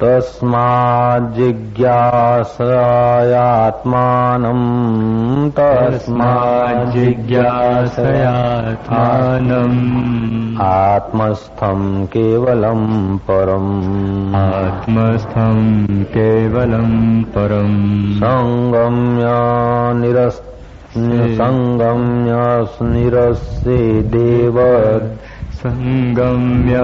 तस्माज्जिज्ञासयात्मानम् तस्माज्जिज्ञासयात्मानम् आत्मस्थम् केवलम् परम्। आत्मस्थम् केवलम् परम्। सङ्गम्य निरस् सङ्गम्य निरस्येदेव सङ्गम्य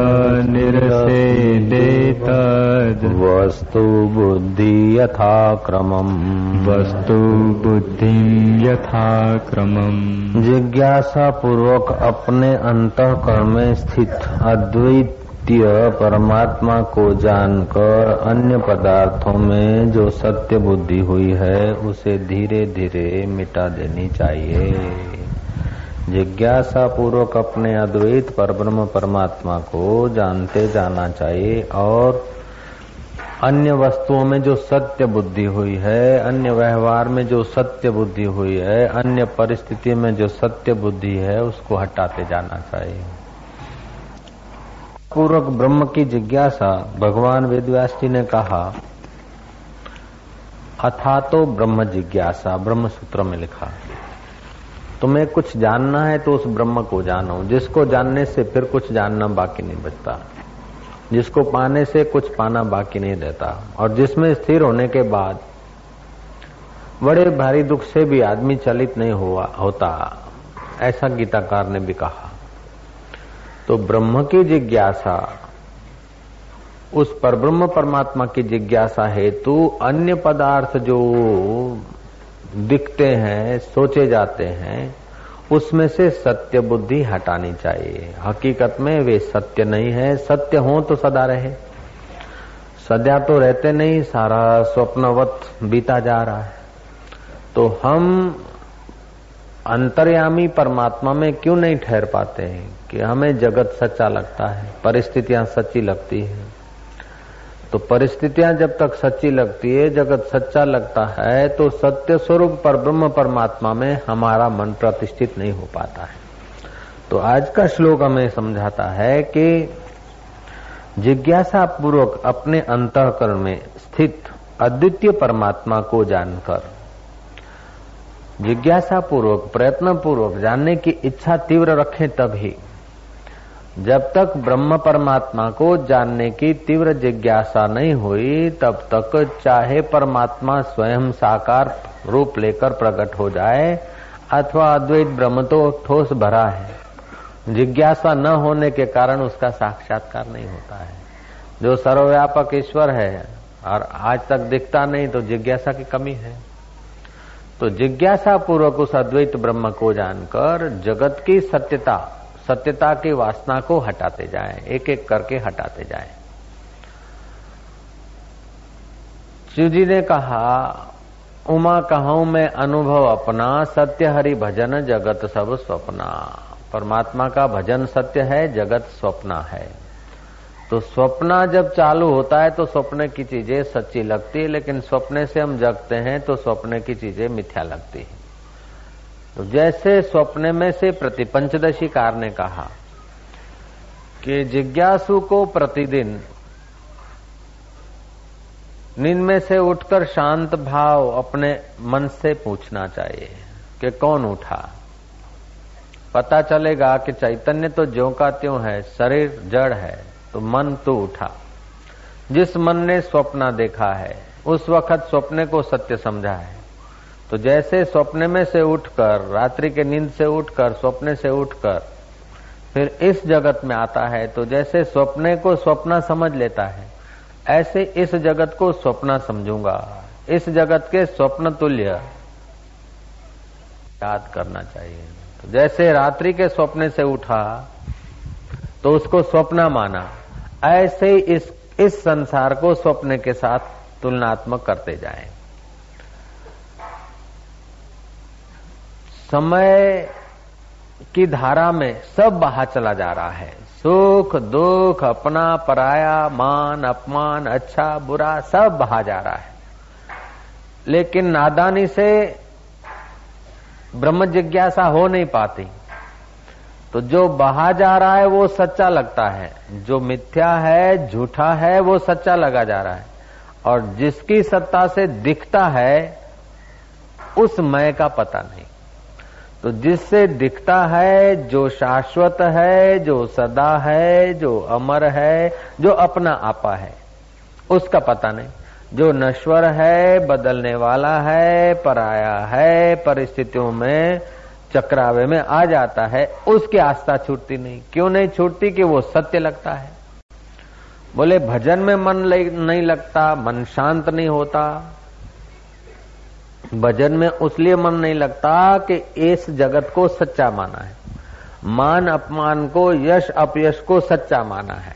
निरसेदेतद् वस्तु बुद्धि यथा क्रमम् वस्तु बुद्धिम् यथा क्रमम् जिज्ञासा पूर्वक अपने अंतःकरण में स्थित अद्वितीय परमात्मा को जानकर अन्य पदार्थों में जो सत्य बुद्धि हुई है उसे धीरे धीरे मिटा देनी चाहिए। जिज्ञासा पूर्वक अपने अद्वैत परब्रह्म परमात्मा को जानते जाना चाहिए और अन्य वस्तुओं में जो सत्य बुद्धि हुई है, अन्य व्यवहार में जो सत्य बुद्धि हुई है, अन्य परिस्थिति में जो सत्य बुद्धि है, उसको हटाते जाना चाहिए। पूर्वक ब्रह्म की जिज्ञासा भगवान वेदव्यास जी ने कहा अथा तो ब्रह्म जिज्ञासा, ब्रह्म सूत्र में लिखा। तुम्हें कुछ जानना है तो उस ब्रह्म को जानो। जिसको जानने से फिर कुछ जानना बाकी नहीं बचता। जिसको पाने से कुछ पाना बाकी नहीं रहता। और जिसमें स्थिर होने के बाद बड़े भारी दुख से भी आदमी चलित नहीं हुआ, होता। ऐसा गीताकार ने भी कहा। तो ब्रह्म की जिज्ञासा, उस परब्रह्म परमात्मा की जिज्ञासा हेतु अन्य पदार्थ जो दिखते हैं, सोचे जाते हैं, उसमें से सत्य बुद्धि हटानी चाहिए। हकीकत में वे सत्य नहीं है, सत्य हो तो सदा रहे। सदा तो रहते नहीं, सारा स्वप्नवत बीता जा रहा है। तो हम अंतर्यामी परमात्मा में क्यों नहीं ठहर पाते हैं कि हमें जगत सच्चा लगता है, परिस्थितियाँ सच्ची लगती है? तो परिस्थितियाँ जब तक सच्ची लगती है, जगत सच्चा लगता है तो सत्य स्वरूप पर ब्रह्म परमात्मा में हमारा मन प्रतिष्ठित नहीं हो पाता है। तो आज का श्लोक हमें समझाता है कि जिज्ञासा पूर्वक अपने अंतकरण में स्थित अद्वितीय परमात्मा को जानकर जिज्ञासा पूर्वक प्रयत्न पूर्वक जानने की इच्छा तीव्र रखें तभी जब तक ब्रह्म परमात्मा को जानने की तीव्र जिज्ञासा नहीं हुई, तब तक चाहे परमात्मा स्वयं साकार रूप लेकर प्रकट हो जाए, अथवा अद्वैत ब्रह्म तो ठोस भरा है। जिज्ञासा न होने के कारण उसका साक्षात्कार नहीं होता है। जो सर्वव्यापक ईश्वर है, और आज तक दिखता नहीं तो जिज्ञासा की कमी है। तो जिज्ञासा पूर्वक उस अद्वैत ब्रह्म को जानकर जगत की सत्यता सत्यता की वासना को हटाते जाए एक एक करके हटाते जाए। शिव जी ने कहा, उमा कहूँ मैं अनुभव अपना, सत्य हरि भजन जगत सब स्वप्ना। परमात्मा का भजन सत्य है, जगत स्वप्ना है। तो स्वप्ना जब चालू होता है तो स्वप्न की चीज़ें सच्ची लगती है, लेकिन स्वप्ने से हम जगते हैं तो स्वप्न की चीज़ें मिथ्या लगती है। तो जैसे स्वप्न में से प्रति पंचदशी कार ने कहा कि जिज्ञासु को प्रतिदिन नींद में से उठकर शांत भाव अपने मन से पूछना चाहिए कि कौन उठा। पता चलेगा कि चैतन्य तो ज्यो का त्यों है, शरीर जड़ है तो मन तो उठा। जिस मन ने स्वप्न देखा है, उस वक्त स्वप्न को सत्य समझा है। तो जैसे स्वप्न में से उठकर, रात्रि के नींद से उठकर, स्वप्न से उठकर, फिर इस जगत में आता है तो जैसे स्वप्ने को स्वप्न समझ लेता है, ऐसे इस जगत को स्वप्न समझूँगा। इस जगत के स्वप्न तुल्य याद करना चाहिए। तो जैसे रात्रि के स्वप्न से उठा तो उसको स्वप्न माना। ऐसे इस इस संसार को स्वप्न के साथ तुलनात्मक करते जाएँ। समय की धारा में सब बहा चला जा रहा है। सुख, दुख, अपना पराया, मान, अपमान अच्छा बुरा, सब बहा जा रहा है। लेकिन नादानी से ब्रह्म जिज्ञासा हो नहीं पाती। तो जो बहा जा रहा है, वो सच्चा लगता है। जो मिथ्या है, झूठा है, वो सच्चा लगा जा रहा है। और जिसकी सत्ता से दिखता है, उस मय का पता नहीं। तो जिससे दिखता है, जो शाश्वत है, जो सदा है, जो अमर है, जो अपना आपा है, उसका पता नहीं। जो नश्वर है, बदलने वाला है, पराया है, परिस्थितियों में, चक्रावे में आ जाता है, उसकी आस्था छूटती नहीं। क्यों नहीं छूटती? कि वो सत्य लगता है। बोले, भजन में मन नहीं लगता, मन शांत नहीं होता। भजन में उसलिए मन नहीं लगता कि इस जगत को सच्चा माना है। मान अपमान को, यश अपयश को सच्चा माना है।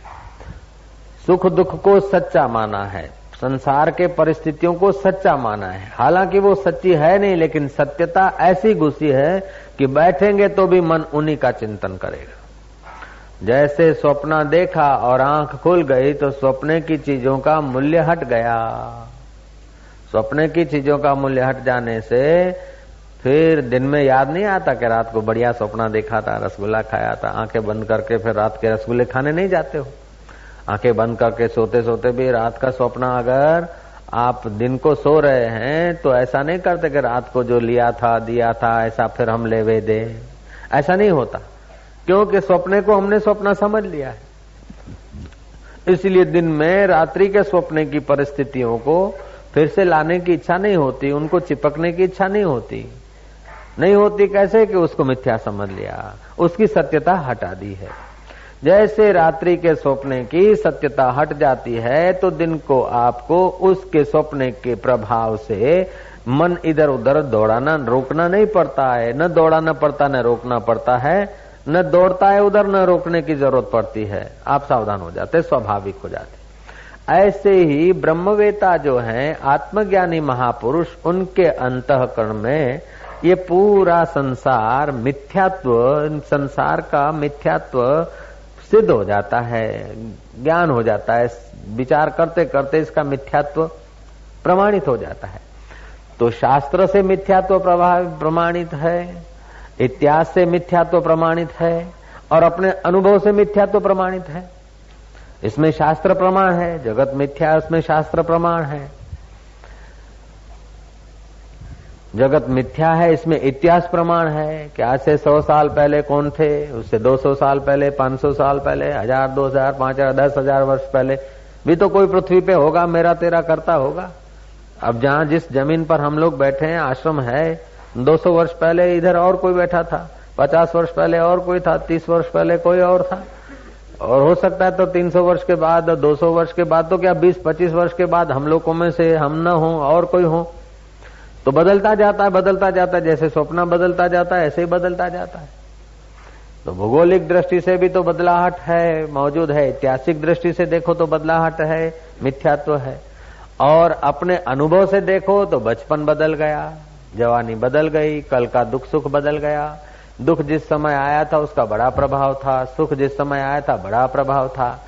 सुख दुख को सच्चा माना है। संसार के परिस्थितियों को सच्चा माना है। हालाँकि वो सच्ची है नहीं, लेकिन सत्यता ऐसी घुसी है कि बैठेंगे तो भी मन उन्हीं का चिंतन करेगा। जैसे स्वप्न देखा और आँख खुल गई तो स्वप्ने की चीज़ों का मूल्य हट गया। स्वप्ने की चीज़ों का मूल्य हट जाने से फिर दिन में याद नहीं आता कि रात को बढ़िया सपना देखा था, रसगुल्ला खाया था। आँखें बंद करके फिर रात के रसगुल्ले खाने नहीं जाते हो। आँखें बंद करके सोते सोते भी रात का स्वप्न अगर आप दिन को सो रहे हैं तो ऐसा नहीं करते कि रात को जो लिया था, दिया था, ऐसा फिर हम लेवे दे। ऐसा नहीं होता, क्योंकि स्वप्ने को हमने स्वप्न समझ लिया है। इसलिए दिन में रात्रि के स्वप्ने की परिस्थितियों को फिर से लाने की इच्छा नहीं होती, उनको चिपकने की इच्छा नहीं होती। नहीं होती कैसे कि उसको मिथ्या समझ लिया? उसकी सत्यता हटा दी है। जैसे रात्रि के स्वप्ने की सत्यता हट जाती है तो दिन को आपको उसके स्वप्ने के प्रभाव से मन इधर उधर दौड़ाना, रोकना नहीं पड़ता है। न दौड़ाना पड़ता, न रोकना पड़ता है। न दौड़ता है उधर, न रोकने की ज़रूरत पड़ती है। आप सावधान हो जाते, स्वाभाविक हो जाते। ऐसे ही ब्रह्मवेता जो है, आत्मज्ञानी महापुरुष, उनके अंतकरण में ये पूरा संसार मिथ्यात्व, संसार का मिथ्यात्व सिद्ध हो जाता है, ज्ञान हो जाता है, विचार करते करते इसका मिथ्यात्व प्रमाणित हो जाता है। तो शास्त्र से मिथ्यात्व प्रभाव प्रमाणित है, इतिहास से मिथ्यात्व प्रमाणित है, और अपने अनुभव से मिथ्यात्व प्रमाणित है। इसमें शास्त्र प्रमाण है, जगत मिथ्या उसमें शास्त्र प्रमाण है। जगत मिथ्या है, इसमें इतिहास प्रमाण है, कि आज से सौ साल पहले कौन थे, उससे दो सौ साल पहले, पाँच सौ साल पहले, हज़ार, दो हज़ार, पाँच हज़ार, दस हज़ार वर्ष पहले। भी तो कोई पृथ्वी पे होगा, मेरा तेरा करता होगा। अब जहाँ जिस ज़मीन पर हम लोग बैठे हैं, आश्रम है, दो सौ वर्ष पहले इधर और कोई बैठा था, पचास वर्ष पहले और कोई था, तीस वर्ष पहले कोई और था। और हो सकता है तो 300 वर्ष के बाद 200 वर्ष के बाद तो क्या 20-25 वर्ष के बाद हम लोगों में से हम न हो और कोई हो? तो बदलता जाता है, बदलता जाता है, जैसे स्वप्न बदलता जाता है, ऐसे ही बदलता जाता है। तो भौगोलिक दृष्टि से भी तो बदलाहट है, मौजूद है। ऐतिहासिक दृष्टि से देखो तो बदलाहट है, मिथ्यात्व है। और अपने अनुभव से देखो तो बचपन बदल गया, जवानी बदल गई, कल का दुख सुख बदल गया दुख जिस समय आया था, उसका बड़ा प्रभाव था। सुख जिस समय आया था, बड़ा प्रभाव था।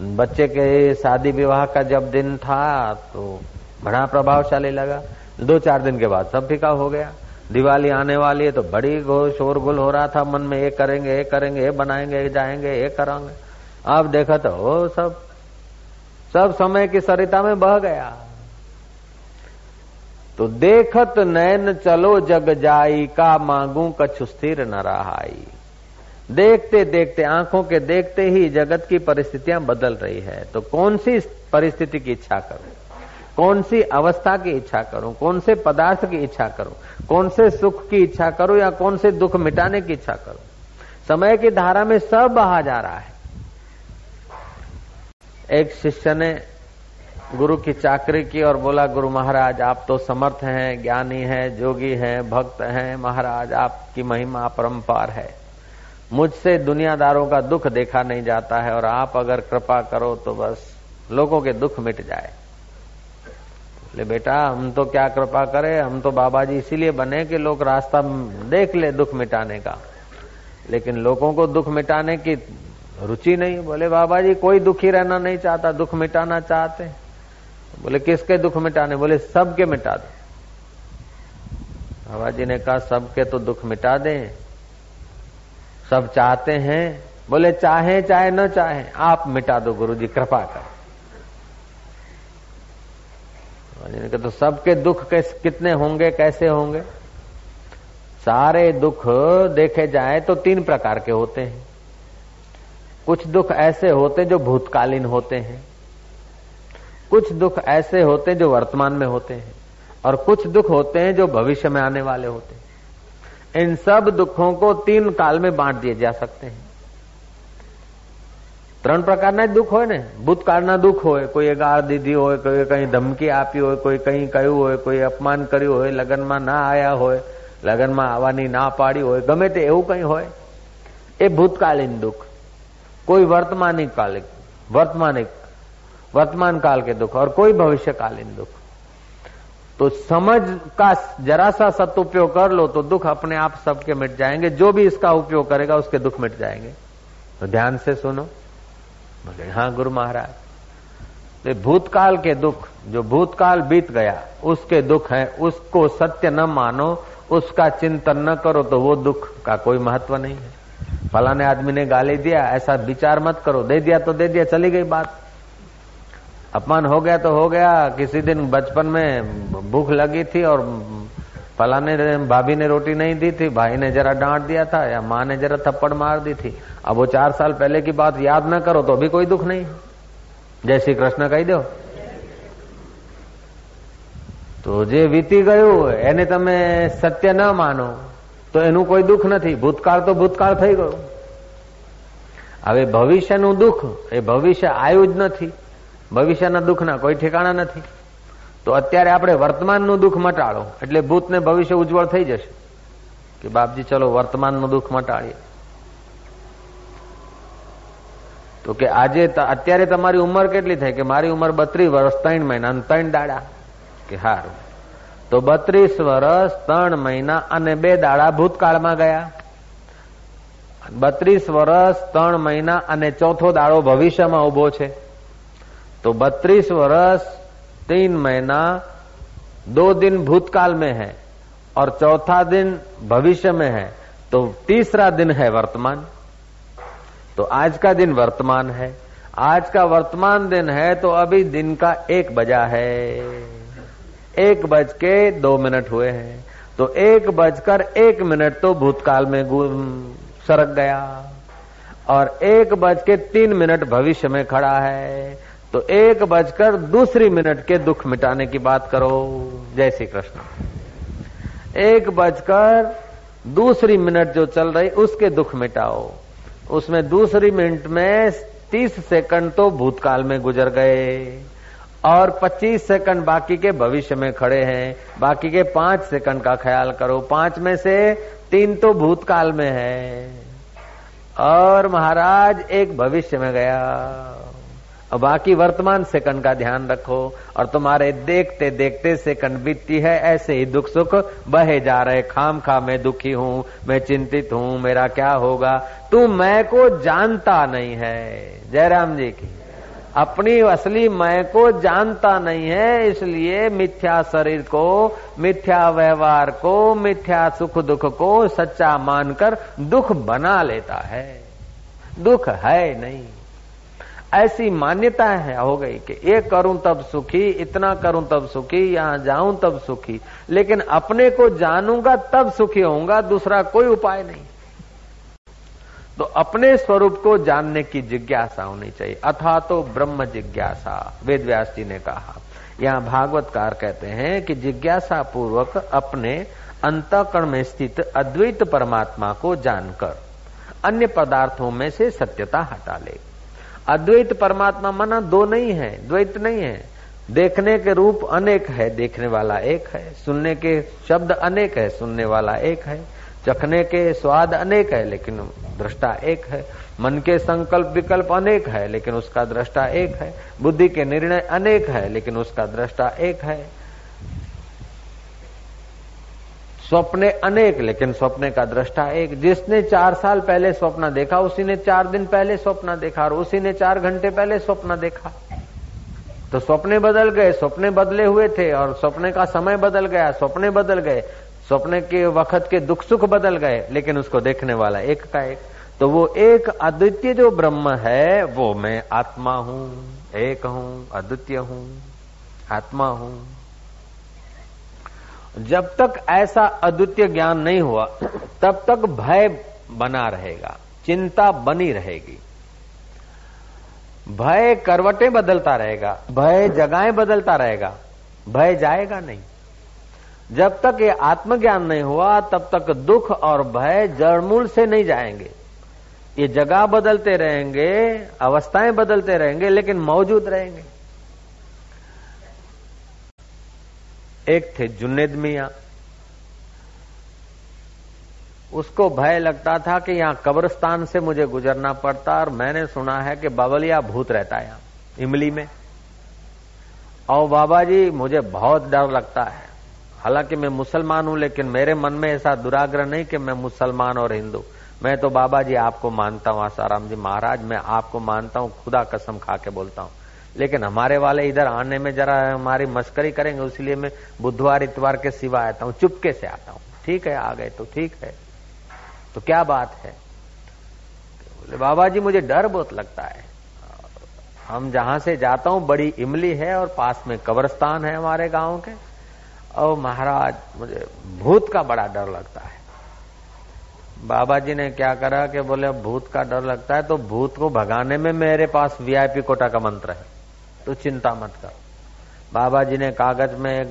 बच्चे के शादी विवाह का जब दिन था तो बड़ा प्रभावशाली लगा। दो चार दिन के बाद सब फीका हो गया। दिवाली आने वाली है तो बड़ी शोरगुल हो रहा था। मन में ये करेंगे ये करेंगे ये बनाएँगे ये जाएँगे ये करेंगे। अब देखा तो वो सब सब समय की सरिता में बह गया। तो देखत नैन चलो जग जाई, का मांगू कछु स्थिर न रहाई। देखते देखते, आँखों के देखते ही जगत की परिस्थितियाँ बदल रही है। तो कौन सी परिस्थिति की इच्छा करूँ? कौन सी अवस्था की इच्छा करूँ? कौन से पदार्थ की इच्छा करूँ? कौन से सुख की इच्छा करूँ या कौन से दुख मिटाने की इच्छा करूँ? समय की धारा में सब बहा जा रहा है। एक शिष्य ने गुरु की चाकरी की और बोला, गुरु महाराज, आप तो समर्थ हैं, ज्ञानी हैं, जोगी हैं, भक्त हैं, महाराज, आपकी महिमा परम्पार है। मुझसे दुनियादारों का दुख देखा नहीं जाता है और आप अगर कृपा करो तो बस लोगों के दुख मिट जाए। ले बेटा, हम तो क्या कृपा करें? हम तो बाबा जी इसीलिए बने कि लोग रास्ता देख ले दुख मिटाने का। लेकिन लोगों को दुख मिटाने की रुचि नहीं। बोले बाबा जी कोई दुखी रहना नहीं चाहता, दुख मिटाना चाहते बोले, किसके दुख मिटाने? बोले, सबके मिटा दो। बाबा जी ने कहा, सबके तो दुख मिटा दें। सब चाहते हैं। बोले, चाहे चाहे, न चाहे, आप मिटा दो गुरु जी कृपा कर। तो सबके दुख कैसे, कितने होंगे, कैसे होंगे? सारे दुख देखे जाए तो तीन प्रकार के होते हैं। कुछ दुख ऐसे होते जो भूतकालीन होते हैं। कुछ दुख ऐसे होते जो वर्तमान में होते हैं और कुछ दुख होते हैं जो भविष्य में आने वाले होते हैं इन सब दुखों को तीन काल में बांट दिए जा सकते हैं ત્રણ પ્રકારના દુઃખ હોય ને ભૂતકાળના દુઃખ હોય કોઈ ગાળ દીધી હોય કોઈ કઈ ધમકી આપી હોય કોઈ કઈ કહ્યું હોય કોઈ અપમાન કર્યું હોય લગ્નમાં ના આયા હોય લગ્નમાં આવવાની ના પાડી હોય ગમે તે એવું કઈ હોય એ ભૂતકાલીન દુઃખ कोई वर्तमानिक कालिक वर्तमानिक वर्तमान काल के दुख और कोई भविष्यकालीन दुख। तो समझ का जरा सा सदुपयोग कर लो तो दुख अपने आप सबके मिट जाएँगे। जो भी इसका उपयोग करेगा उसके दुख मिट जाएँगे। तो ध्यान से सुनो। बोले हाँ गुरु महाराज। तो भूतकाल के दुख, जो भूतकाल बीत गया, उसके दुख है। उसको सत्य न मानो, उसका चिंतन न करो तो वो दुख का कोई महत्व नहीं है। फलाने आदमी ने गाली दिया, ऐसा विचार मत करो। दे दिया तो दे दिया, चली गई बात। अपमान हो गया तो हो गया किसी दिन बचपन में भूख लगी थी और फलाने भाभी ने रोटी नहीं दी थी भाई ने जरा डांट दिया था या माँ ने जरा थप्पड़ मार दी थी अब वो चार साल पहले की बात याद न करो तो अभी कोई दुख नहीं जय श्री कृष्ण कही दो તો જે વીતી ગયું એને તમે સત્ય ન માનો તો એનું કોઈ દુઃખ નથી ભૂતકાળ તો ભૂતકાળ થઈ ગયો હવે ભવિષ્યનું દુઃખ એ ભવિષ્ય આવ્યું જ નથી ભવિષ્યના દુઃખના કોઈ ઠેકાણા નથી. તો અત્યારે આપણે વર્તમાનનું દુઃખ મટાડો. એટલે ભૂત ને ભવિષ્ય ઉજ્જવળ થઈ જશે. કે બાપજી, ચલો વર્તમાનનું દુઃખ મટાડીએ. તો કે આજે અત્યારે તમારી ઉંમર કેટલી થાય? કે મારી ઉંમર બત્રીસ વર્ષ, ત્રણ મહિના અને ત્રણ દાડા. કે હારું. તો બત્રીસ વર્ષ, ત્રણ મહિના અને બે દાડા ભૂતકાળમાં ગયા. બત્રીસ વર્ષ, ત્રણ મહિના અને ચોથો દાડો ભવિષ્યમાં ઊભો છે. तो बत्तीस वर्ष, तीन महीना, दो दिन भूतकाल में है और चौथा दिन भविष्य में है। तो तीसरा दिन है वर्तमान। तो आज का दिन वर्तमान है। आज का वर्तमान दिन है तो अभी दिन का एक बजा है। एक बज के दो मिनट हुए हैं। तो एक बजकर एक मिनट तो भूतकाल में सरक गया। और एक बज के तीन मिनट भविष्य में खड़ा है। तो एक बजकर दूसरी मिनट के दुख मिटाने की बात करो। जय श्री कृष्ण। एक बजकर दूसरी मिनट जो चल रही, उसके दुख मिटाओ। उसमें दूसरी मिनट में तीस सेकंड तो भूतकाल में गुजर गए और 25 सेकंड बाकी के भविष्य में खड़े हैं। बाकी के पाँच सेकंड का ख्याल करो। पाँच में से तीन तो भूतकाल में है। और महाराज एक भविष्य में गया। और बाकी वर्तमान सेकंड का ध्यान रखो और तुम्हारे देखते देखते सेकंड बीतती है, ऐसे ही दुख सुख बहे जा रहे। खाम खा मैं दुखी हूँ, मैं चिंतित हूँ, मेरा क्या होगा? तू मैं को जानता नहीं है। जयराम जी की। अपनी असली मैं को जानता नहीं है, इसलिए मिथ्या शरीर को, मिथ्या व्यवहार को, मिथ्या सुख दुख को सच्चा मानकर दुख बना लेता है। दुख है नहीं। ऐसी मान्यता है, हो गई कि ये करूँ तब सुखी, इतना करूँ तब सुखी, यहाँ जाऊँ तब सुखी। लेकिन अपने को जानूँगा तब सुखी होऊँगा, दूसरा कोई उपाय नहीं। तो अपने स्वरूप को जानने की जिज्ञासा होनी चाहिए। अथा तो ब्रह्म जिज्ञासा, वेद व्यास जी ने कहा। यहाँ भागवतकार कहते हैं कि जिज्ञासा पूर्वक अपने अंतकरण में स्थित अद्वैत परमात्मा को जानकर अन्य पदार्थों में से सत्यता हटा ले। अद्वैत परमात्मा मना दो नहीं है, द्वैत नहीं है। देखने के रूप अनेक है, देखने वाला एक है। सुनने के शब्द अनेक है, सुनने वाला एक है। चखने के स्वाद अनेक है, लेकिन दृष्टा एक है। मन के संकल्प विकल्प अनेक है, लेकिन उसका दृष्टा एक है। बुद्धि के निर्णय अनेक है, लेकिन उसका दृष्टा एक है। स्वप्ने अनेक, लेकिन स्वप्ने का दृष्टा एक। जिसने चार साल पहले स्वप्न देखा, उसी ने चार दिन पहले स्वप्न देखा, और उसी ने चार घंटे पहले स्वप्न देखा। तो सपने बदल गए सपने बदले हुए थे, और सपने का समय बदल गया सपने बदल गए। सपने के वक्त के दुख सुख बदल गए, लेकिन उसको देखने वाला एक का एक। तो वो एक अद्वितीय जो ब्रह्म है, वो मैं आत्मा हूँ, एक हूँ, अद्वितीय हूँ, आत्मा हूँ। जब तक ऐसा अद्वितीय ज्ञान नहीं हुआ, तब तक भय बना रहेगा, चिंता बनी रहेगी। भय करवटें बदलता रहेगा, भय जगहें बदलता रहेगा, भय जाएगा नहीं। जब तक ये आत्मज्ञान नहीं हुआ, तब तक दुख और भय जड़मूल से नहीं जाएँगे। ये जगह बदलते रहेंगे, अवस्थाएँ बदलते रहेंगे, लेकिन मौजूद रहेंगे। एक थे जुन्नेद मिया। उसको भय लगता था कि यहाँ कब्रस्तान से मुझे गुजरना पड़ता और मैंने सुना है कि बावलिया भूत रहता है यहाँ, इमली में। और बाबा जी, मुझे बहुत डर लगता है। हालाँकि मैं मुसलमान हूँ, लेकिन मेरे मन में ऐसा दुराग्रह नहीं कि मैं मुसलमान और हिंदू। मैं तो बाबा जी आपको मानता हूँ, आसाराम जी महाराज, मैं आपको मानता हूँ, खुदा कसम खा के बोलता हूँ। लेकिन हमारे वाले इधर आने में जरा हमारी मस्करी करेंगे इसलिए मैं बुधवार, इतवार के सिवा आता हूँ, चुपके से आता हूँ। ठीक है, आ गए तो ठीक है। तो क्या बात है? बोले बाबा जी मुझे डर बहुत लगता है। हम जहाँ से जाता हूँ, बड़ी इमली है और पास में कब्रस्तान है हमारे गाँव के। और महाराज, मुझे भूत का बड़ा डर लगता है। बाबा जी ने क्या करा कि बोले भूत का डर लगता है तो भूत को भगाने में मेरे पास वीआईपी कोटा का मंत्र है। तो चिंता मत कर। बाबा जी ने कागज़ में एक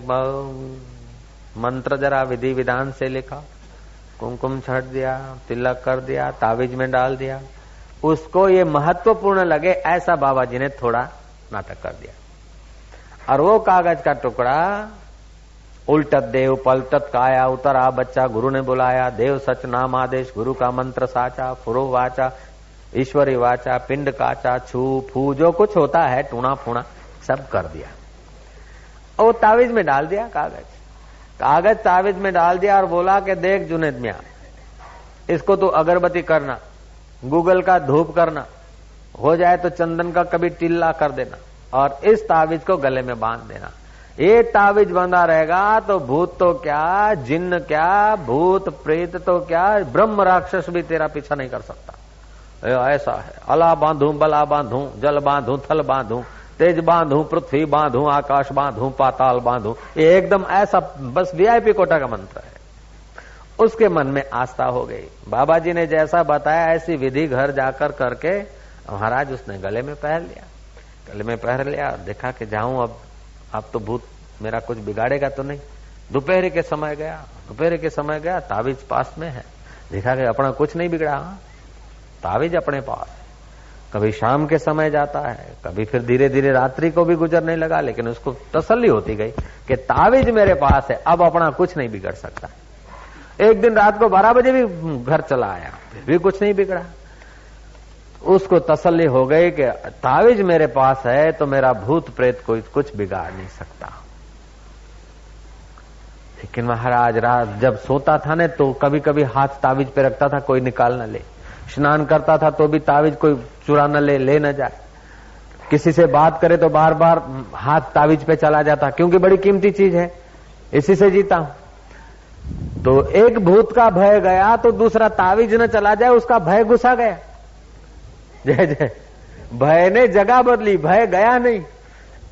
मंत्र जरा विधि विधान से लिखा, कुमकुम छट दिया, तिलक कर दिया, तावीज में डाल दिया। उसको ये महत्वपूर्ण लगे, ऐसा बाबा जी ने थोड़ा नाटक कर दिया। और वो कागज़ का टुकड़ा, उल्टत देव, पलटत काया, उतरा बच्चा, गुरु ने बुलाया, देव सच नाम आदेश, गुरु का मंत्र साचा, फुरो वाचा ईश्वरी वाचा, पिंड काचा, छू, फू, जो कुछ होता है, टूणा फूणा, सब कर दिया। और तावीज में डाल दिया कागज़। कागज़ तावीज में डाल दिया और बोला कि देख जुनेद मिया, इसको तो अगरबत्ती करना, गूगल का धूप करना, हो जाए तो चंदन का कभी टिल्ला कर देना और इस तावीज को गले में बाँध देना। ये तावीज बंधा रहेगा तो भूत तो क्या, जिन्न क्या, भूत प्रेत तो क्या, ब्रह्म राक्षस भी तेरा पीछा नहीं कर सकता। ऐसा है। अला बांधू, बला बांधू, जल बांधू, थल बांधू, तेज बांधू, पृथ्वी बांधू, आकाश बांधू, पाताल बांधू, ये एकदम ऐसा, बस वीआईपी कोटा का मंत्र है। उसके मन में आस्था हो गई। बाबा जी ने जैसा बताया, ऐसी विधि घर जाकर करके महाराज उसने गले में पहन लिया। गले में पहन लिया देखा कि जाऊँ अब अब तो भूत मेरा कुछ बिगाड़ेगा तो नहीं। दोपहर के समय गया, दोपहर के समय गया तावीज पास में है। देखा कि अपना कुछ नहीं बिगड़ा। तावीज अपने पास। कभी शाम के समय जाता है, कभी फिर धीरे धीरे रात्रि को भी गुजरने लगा, लेकिन उसको तसल्ली होती गई कि तावीज मेरे पास है, अब अपना कुछ नहीं बिगड़ सकता। एक दिन रात को बारह बजे भी घर चला आया, फिर भी कुछ नहीं बिगड़ा। उसको तसल्ली हो गई कि तावीज मेरे पास है तो मेरा भूत प्रेत कोई कुछ बिगाड़ नहीं सकता। लेकिन महाराज, रात जब सोता था ना तो कभी कभी हाथ तावीज पे रखता था, कोई निकाल न ले। स्नान करता था तो भी तावीज कोई चुरा न ले ले न जाए। किसी से बात करे तो बार बार हाथ तावीज पे चला जाता, क्योंकि बड़ी कीमती चीज़ है। इसी से जीता हूँ। तो एक भूत का भय गया तो दूसरा तावीज न चला जाए, उसका भय घुसा गया। जय जय भय ने जगह बदली, भय गया नहीं।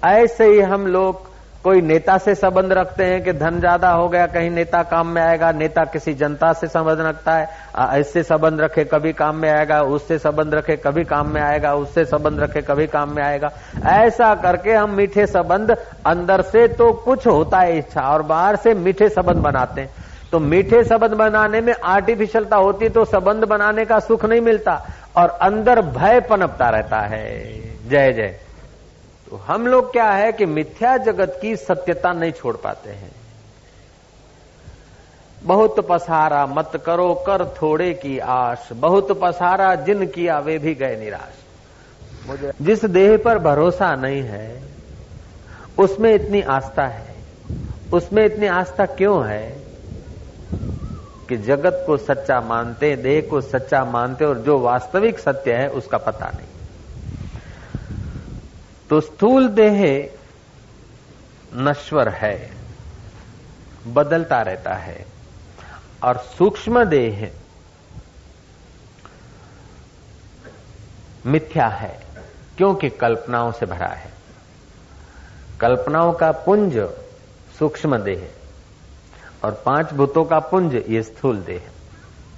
ऐसे ही हम लोग कोई नेता से संबंध रखते हैं कि धन ज़्यादा हो गया, कहीं नेता काम में आएगा, नेता किसी जनता से संबंध रखता है ऐसे संबंध रखे कभी काम में आएगा, उससे संबंध रखे कभी काम में आएगा, उससे संबंध रखे कभी काम में आएगा। ऐसा करके हम मीठे संबंध अंदर से तो कुछ होता है इच्छा, और बाहर से मीठे संबंध बनाते हैं। तो मीठे संबंध बनाने में आर्टिफिशियलता होती तो संबंध बनाने का सुख नहीं मिलता, और अंदर भय पनपता रहता है। जय जय। तो हम लोग क्या है कि मिथ्या जगत की सत्यता नहीं छोड़ पाते हैं। बहुत पसारा मत करो, कर थोड़े की आश। बहुत पसारा जिन किया वे भी गए निराश। मुझे जिस देह पर भरोसा नहीं है, उसमें इतनी आस्था है। उसमें इतनी आस्था क्यों है कि जगत को सच्चा मानते, देह को सच्चा मानते और जो वास्तविक सत्य है उसका पता नहीं। तो स्थूल देह नश्वर है, बदलता रहता है, और सूक्ष्म देह मिथ्या है, क्योंकि कल्पनाओं से भरा है। कल्पनाओं का पुंज सूक्ष्म देह और पाँच भूतों का पुंज ये स्थूल देह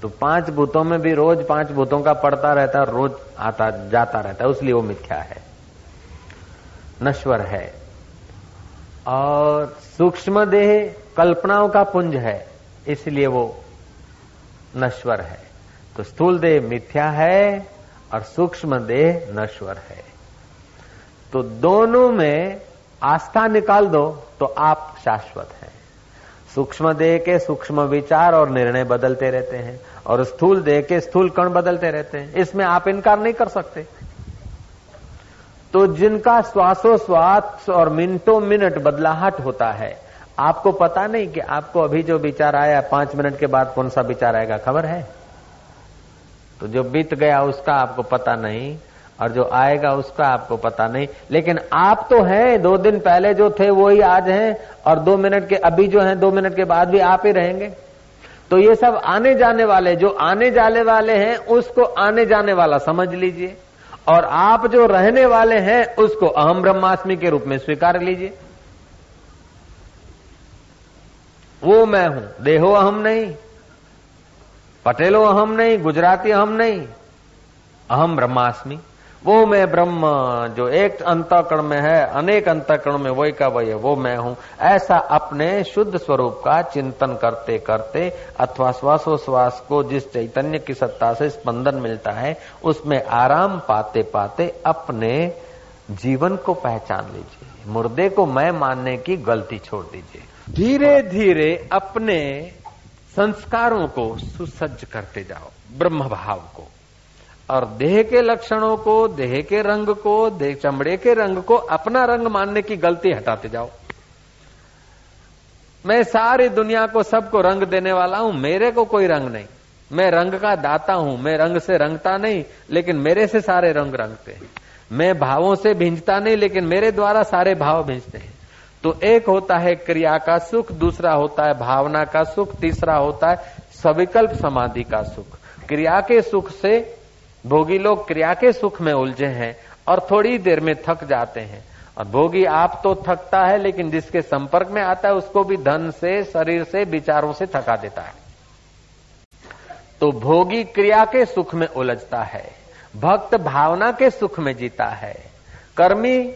तो पाँच भूतों में भी रोज पाँच भूतों का पड़ता रहता है रोज आता, जाता रहता है उसलिए वो मिथ्या है। नश्वर है। और सूक्ष्म देह कल्पनाओं का पुंज है, इसलिए वो नश्वर है। तो स्थूल देह मिथ्या है और सूक्ष्म देह नश्वर है। तो दोनों में आस्था निकाल दो तो आप शाश्वत हैं। सूक्ष्म देह के सूक्ष्म विचार और निर्णय बदलते रहते हैं, और स्थूल देह के स्थूल कण बदलते रहते हैं। इसमें आप इनकार नहीं कर सकते। तो जिनका श्वासोश्वास और मिनटों मिनट बदलाहट होता है, आपको पता नहीं कि आपको अभी जो विचार आया, पाँच मिनट के बाद कौन सा विचार आएगा, खबर है? तो जो बीत गया उसका आपको पता नहीं, और जो आएगा उसका आपको पता नहीं। लेकिन आप तो हैं, दो दिन पहले जो थे वो ही आज हैं, और दो मिनट के, अभी जो हैं, दो मिनट के बाद भी आप ही रहेंगे। तो ये सब आने जाने वाले, जो आने जाने वाले हैं, उसको आने जाने वाला, समझ लीजिए। और आप जो रहने वाले हैं, उसको अहम ब्रह्मास्मि के रूप में स्वीकार लीजिए। वो मैं हूँ। देहो अहम नहीं, पटेलो अहम नहीं, गुजराती अहम नहीं, अहम ब्रह्मास्मि। वो मैं ब्रह्म, जो एक अंतकरण में है, अनेक अंतकरण में, वही का वही है, वो मैं हूँ। ऐसा अपने शुद्ध स्वरूप का चिंतन करते करते, अथवा श्वासोश्वास को जिस चैतन्य की सत्ता से स्पंदन मिलता है, उसमें आराम पाते पाते अपने जीवन को पहचान लीजिए। मुर्दे को मैं मानने की गलती छोड़ दीजिए। धीरे धीरे अपने संस्कारों को सुसज्ज करते जाओ, ब्रह्म भाव को। और देह के लक्षणों को, देह के रंग को, देह चमड़े के रंग को अपना रंग मानने की गलती हटाते जाओ। मैं सारी दुनिया को सबको रंग देने वाला हूँ, मेरे को कोई रंग नहीं। मैं रंग का दाता हूँ, मैं रंग से रंगता नहीं, लेकिन मेरे से सारे रंग रंगते हैं। मैं भावों से भिंजता नहीं, लेकिन मेरे द्वारा सारे भाव भिंजते हैं। तो एक होता है क्रिया का सुख, दूसरा होता है भावना का सुख, तीसरा होता है सविकल्प समाधि का सुख। क्रिया के सुख से भोगी लोग क्रिया के सुख में उलझे हैं और थोड़ी देर में थक जाते हैं। और भोगी आप तो थकता है, लेकिन जिसके संपर्क में आता है, उसको भी धन से, शरीर से, विचारों से थका देता है। तो भोगी क्रिया के सुख में उलझता है, भक्त भावना के सुख में जीता है, कर्मी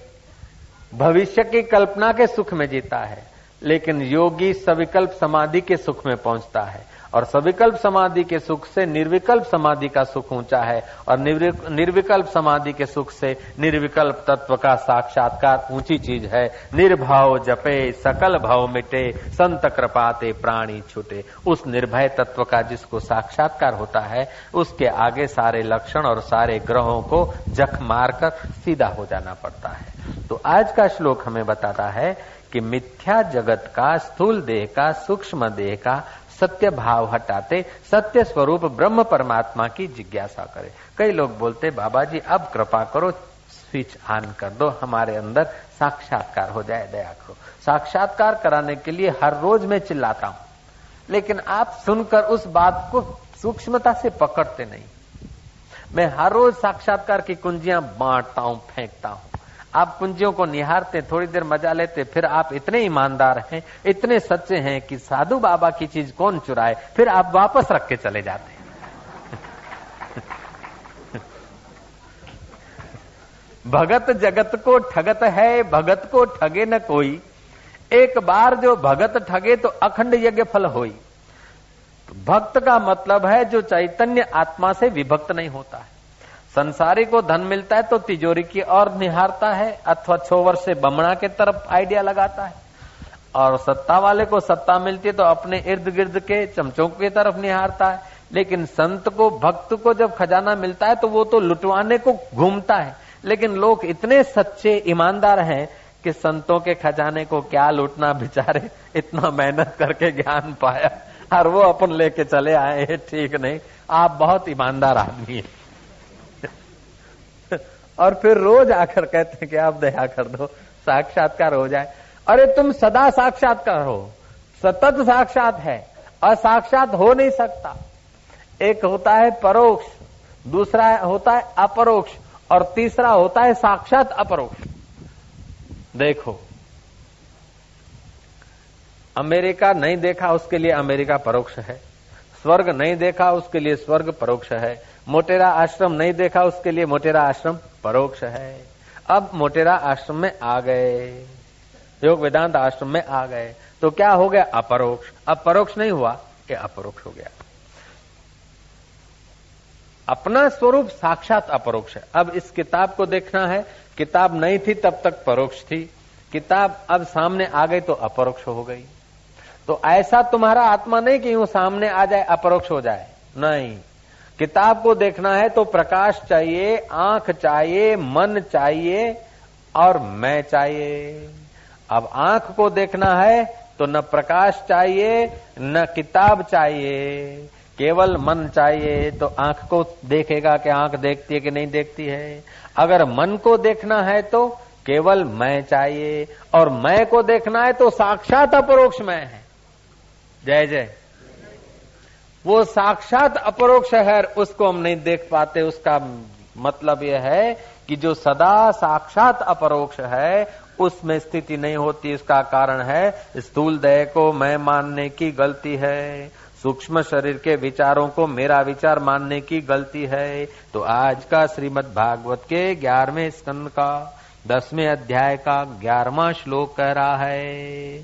भविष्य की कल्पना के सुख में जीता है, लेकिन योगी सविकल्प समाधि के सुख में पहुँचता है। और सविकल्प समाधि के सुख से निर्विकल्प समाधि का सुख ऊँचा है और निर्विकल्प समाधि के सुख से निर्विकल्प तत्व का साक्षात्कार ऊँची चीज़ है। निर्भाव जपे, सकल भाव मिटे, संत कृपाते प्राणी छूटे। उस निर्भय तत्व का जिसको साक्षात्कार होता है, उसके आगे सारे लक्षण और सारे ग्रहों को जख मारकर सीधा हो जाना पड़ता है। तो आज का श्लोक हमें बताता है कि मिथ्या जगत का, स्थूल देह का, सूक्ष्म देह का सत्य भाव हटाते, सत्य स्वरूप ब्रह्म परमात्मा की जिज्ञासा करे। कई लोग बोलते बाबा जी अब कृपा करो, स्विच ऑन कर दो, हमारे अंदर साक्षात्कार हो जाए, दया करो। साक्षात्कार कराने के लिए हर रोज मैं चिल्लाता हूँ। लेकिन आप सुनकर उस बात को सूक्ष्मता से पकड़ते नहीं। मैं हर रोज साक्षात्कार की कुंजियाँ बांटता हूँ, फेंकता हूँ। आप कुंजियों को निहारते, थोड़ी देर मज़ा लेते, फिर आप इतने ईमानदार हैं, इतने सच्चे हैं कि साधु बाबा की चीज़ कौन चुराए, फिर आप वापस रख के चले जाते भगत जगत को ठगत है, भगत को ठगे न कोई। एक बार जो भगत ठगे तो अखंड यज्ञ फल होई। भक्त का मतलब है जो चैतन्य आत्मा से विभक्त नहीं होता है। संसारी को धन मिलता है तो तिजोरी की ओर निहारता है, अथवा छोवर से बमणा के तरफ़ आइडिया लगाता है। और सत्ता वाले को सत्ता मिलती है तो अपने इर्द गिर्द के चमचों की तरफ़ निहारता है। लेकिन संत को, भक्त को जब खजाना मिलता है तो वो तो लुटवाने को घूमता है। लेकिन लोग इतने सच्चे ईमानदार हैं कि संतों के खजाने को क्या लूटना बेचारे, इतना मेहनत करके ज्ञान पाया। और वो अपन लेके चले आए ठीक नहीं। आप बहुत ईमानदार आदमी है। और फिर रोज आकर कहते हैं कि आप दया कर दो, साक्षात्कार हो जाए। अरे तुम सदा साक्षात्कार हो, सतत साक्षात है, असाक्षात हो नहीं सकता। एक होता है परोक्ष, दूसरा होता है अपरोक्ष, और तीसरा होता है साक्षात अपरोक्ष। देखो, अमेरिका नहीं देखा उसके लिए अमेरिका परोक्ष है, स्वर्ग नहीं देखा उसके लिए स्वर्ग परोक्ष है, मोटेरा आश्रम नहीं देखा उसके लिए मोटेरा आश्रम परोक्ष है। अब मोटेरा आश्रम में आ गए। योग वेदांत आश्रम में आ गए। तो क्या हो गया? अपरोक्ष। अब परोक्ष नहीं हुआ ये अपरोक्ष हो गया। अपना स्वरूप साक्षात अपरोक्ष है। अब इस किताब को देखना है। किताब नहीं थी, तब तक परोक्ष थी। किताब अब सामने आ गई तो अपरोक्ष हो गई। तो ऐसा तुम्हारा आत्मा नहीं कि यूँ सामने आ जाए, अपरोक्ष हो जाए। नहीं। किताब को देखना है तो प्रकाश चाहिए, आँख चाहिए, मन चाहिए और मैं चाहिए। अब आँख को देखना है तो न प्रकाश चाहिए, न किताब चाहिए। केवल मन चाहिए तो आँख को देखेगा कि आँख देखती है कि नहीं देखती है। अगर मन को देखना है तो केवल मैं चाहिए और मैं को देखना है तो साक्षात अपरोक्ष मैं है। जय जय। वो साक्षात अपरोक्ष है उसको हम नहीं देख पाते। उसका मतलब यह है कि जो सदा साक्षात अपरोक्ष है उसमें स्थिति नहीं होती। इसका कारण है स्थूल दय को मैं मानने की गलती है। सूक्ष्म शरीर के विचारों को मेरा विचार मानने की गलती है। तो आज का श्रीमद भागवत के ग्यारहवें स्कंद का दसवें अध्याय का ग्यारहवा श्लोक कह रहा है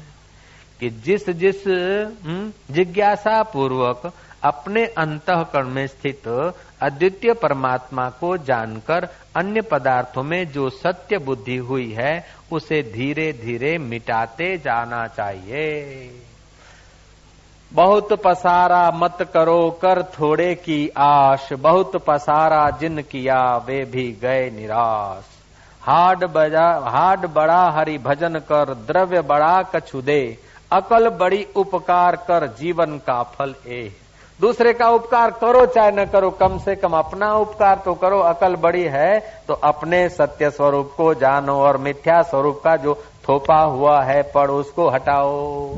कि जिस जिस हम्म, जिज्ञासा पूर्वक अपने अंतकरण में स्थित अद्वितीय परमात्मा को जानकर अन्य पदार्थों में जो सत्य बुद्धि हुई है, उसे धीरे धीरे मिटाते जाना चाहिए। बहुत पसारा मत करो, कर थोड़े की आश। बहुत पसारा जिन किया, वे भी गए निराश। हाड बजा, हाड बड़ा हरि भजन कर, द्रव्य बड़ा कछु दे। अकल बड़ी उपकार कर, जीवन का फल ए। दूसरे का उपकार करो, चाहे न करो, कम से कम अपना उपकार तो करो। अकल बड़ी है तो अपने सत्य स्वरूप को जानो और मिथ्या स्वरूप का जो थोपा हुआ है, पढ़, उसको हटाओ।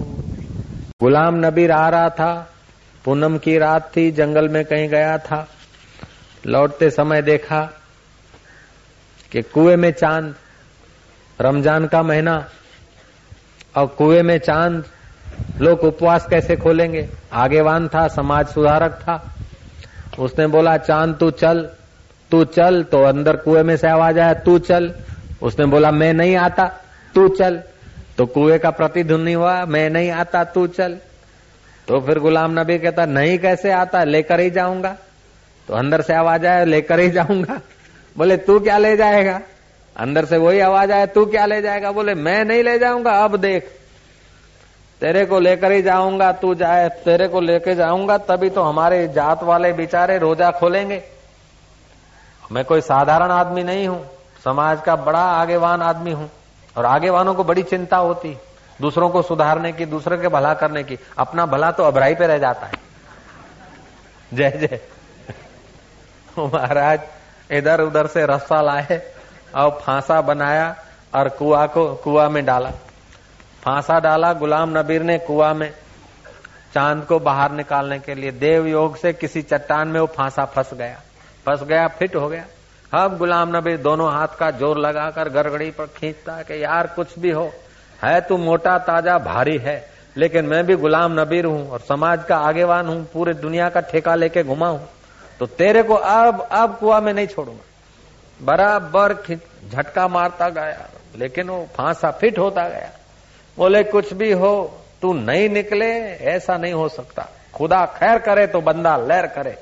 गुलाम नबीर आ रहा था, पूनम की रात थी, जंगल में कहीं गया था। लौटते समय देखा कि कुएँ में चाँद, रमज़ान का महीना, और कुएँ में चाँद लोग उपवास कैसे खोलेंगे? आगेवान था, समाज सुधारक था। उसने बोला, चाँद तू चल तू चल तो अंदर कुएँ में से आवाज़ आया, तू चल। उसने बोला, मैं नहीं आता, तू चल। तो कुएँ का प्रतिध्वनि हुआ, मैं नहीं आता, तू चल। तो फिर गुलाम नबी कहता, नहीं, कैसे आता? लेकर ही जाऊँगा। तो अंदर से आवाज़ आया, लेकर ही जाऊँगा। बोले, तू क्या ले जाएगा? अंदर से वही आवाज़ आया, तू क्या ले जाएगा? बोले, मैं नहीं ले जाऊँगा, अब देख। तेरे को लेकर ही जाऊँगा, तू जाए, तेरे को लेकर जाऊँगा, तभी तो हमारे जात वाले बेचारे रोजा खोलेंगे। मैं कोई साधारण आदमी नहीं हूँ, समाज का बड़ा आगेवान आदमी हूँ, और आगेवानों को बड़ी चिंता होती, दूसरों को सुधारने की, दूसरे के भला करने की, अपना भला तो अबराई पे रह जाता है। जय जय। महाराज इधर उधर से रस्सा लाए, और फांसा बनाया, और कुआ को, कुआ में डाला। फांसा डाला, गुलाम नबीर ने कुआ में, चाँद को बाहर निकालने के लिए देव योग से किसी चट्टान में वो फांसा फंस गया। फंस गया, फिट हो गया। अब गुलाम नबी दोनों हाथ का ज़ोर लगाकर गरगड़ी पर खींचता कि यार कुछ भी हो, है तू मोटा ताज़ा भारी है, लेकिन मैं भी गुलाम नबीर हूँ और समाज का आगेवान हूँ, पूरे दुनिया का ठेका लेके घुमा हूँ। तो तेरे को अब अब कुआ में नहीं छोड़ूँगा। बराबर झटका मारता गया, लेकिन वो फांसा फिट होता गया। बोले, कुछ भी हो, तू नहीं निकले, ऐसा नहीं हो सकता। खुदा खैर करे तो बंदा लहर करे।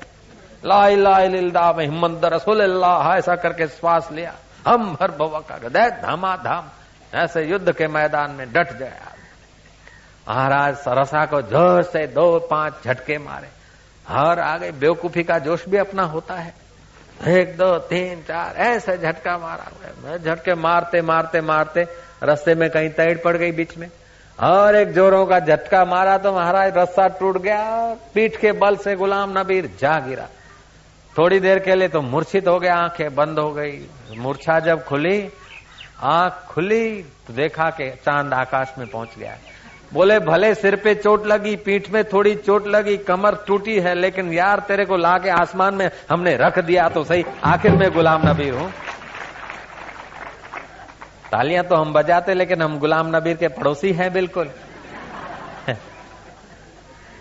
ला इला में हिम्मत रसोल ऐसा करके श्वास लिया। हम भर भवा का धामा धाम ऐसे युद्ध के मैदान में डट गया। महाराज सरसा को ज़ोर से दो पाँच झटके मारे। हर आगे बेवकूफ़ी का जोश भी अपना होता है। एक, दो, तीन, चार, ऐसे झटका मारा। मैं झटके मारते मारते मारते रस्ते में कहीं तैड़ पड़ गई बीच में। और एक जोरों का झटका मारा तो महाराज रस्सा टूट गया, पीठ के बल से गुलाम नबीर जा गिरा। थोड़ी देर के लिए तो मूर्छित हो गया, आँखें बंद हो गई। मूर्छा जब खुली, आँख खुली तो देखा के चाँद आकाश में पहुँच गया बोले, भले सिर पे चोट लगी, पीठ में थोड़ी चोट लगी, कमर टूटी है, लेकिन यार तेरे को लाके आसमान में हमने रख दिया तो सही, आखिर में गुलाम नबीर हूँ। तालियाँ तो हम बजाते, लेकिन हम गुलाम नबीर के पड़ोसी हैं बिल्कुल।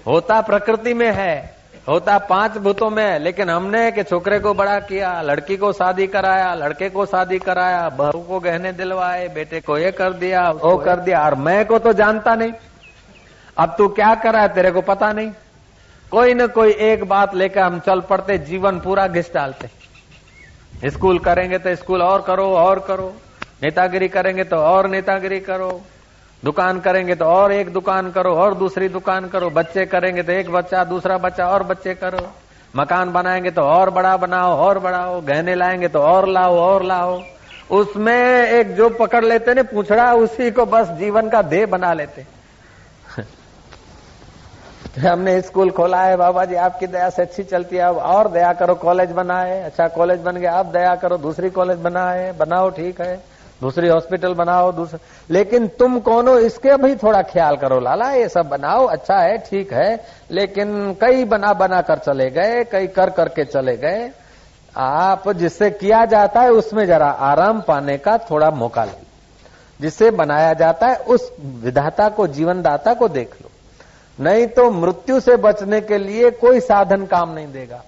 होता प्रकृति में है, होता पाँच भूतों में है, लेकिन हमने के छोकरे को बड़ा किया, लड़की को शादी कराया, लड़के को शादी कराया, बहू को गहने दिलवाए, बेटे को ये कर दिया वो कर दिया, और मैं को तो जानता नहीं। अब तू क्या कर है, तेरे को पता नहीं। कोई न कोई एक बात लेकर हम चल पड़ते, जीवन पूरा घिस डालते। स्कूल करेंगे तो स्कूल और करो और करो। नेतागिरी करेंगे तो और नेतागिरी करो। दुकान करेंगे तो और एक दुकान करो, और दूसरी दुकान करो। बच्चे करेंगे तो एक बच्चा, दूसरा बच्चा, और बच्चे करो। मकान बनाएँगे तो और बड़ा बनाओ, और बढ़ाओ। गहने लाएँगे तो और लाओ और लाओ। उसमें एक जो पकड़ लेते ने, पूछड़ा, उसी को बस जीवन का देह बना लेते। हमने स्कूल खोला है, बाबा जी, आपकी दया से अच्छी चलती है। अब और दया करो, कॉलेज बनाए। अच्छा कॉलेज बन गया, अब दया करो, दूसरी कॉलेज बनाए। बनाओ, ठीक है। दूसरी हॉस्पिटल बनाओ, दूसरे लेकिन तुम कौन हो इसके भी थोड़ा ख्याल करो, लाला, ये सब बनाओ अच्छा है, ठीक है, लेकिन कई बना बना कर चले गए, कई कर करके चले गए। आप जिससे किया जाता है, उसमें जरा आराम पाने का थोड़ा मौका ले। जिससे बनाया जाता है, उस विधाता को, जीवनदाता को देख लो। नहीं तो मृत्यु से बचने के लिए कोई साधन काम नहीं देगा।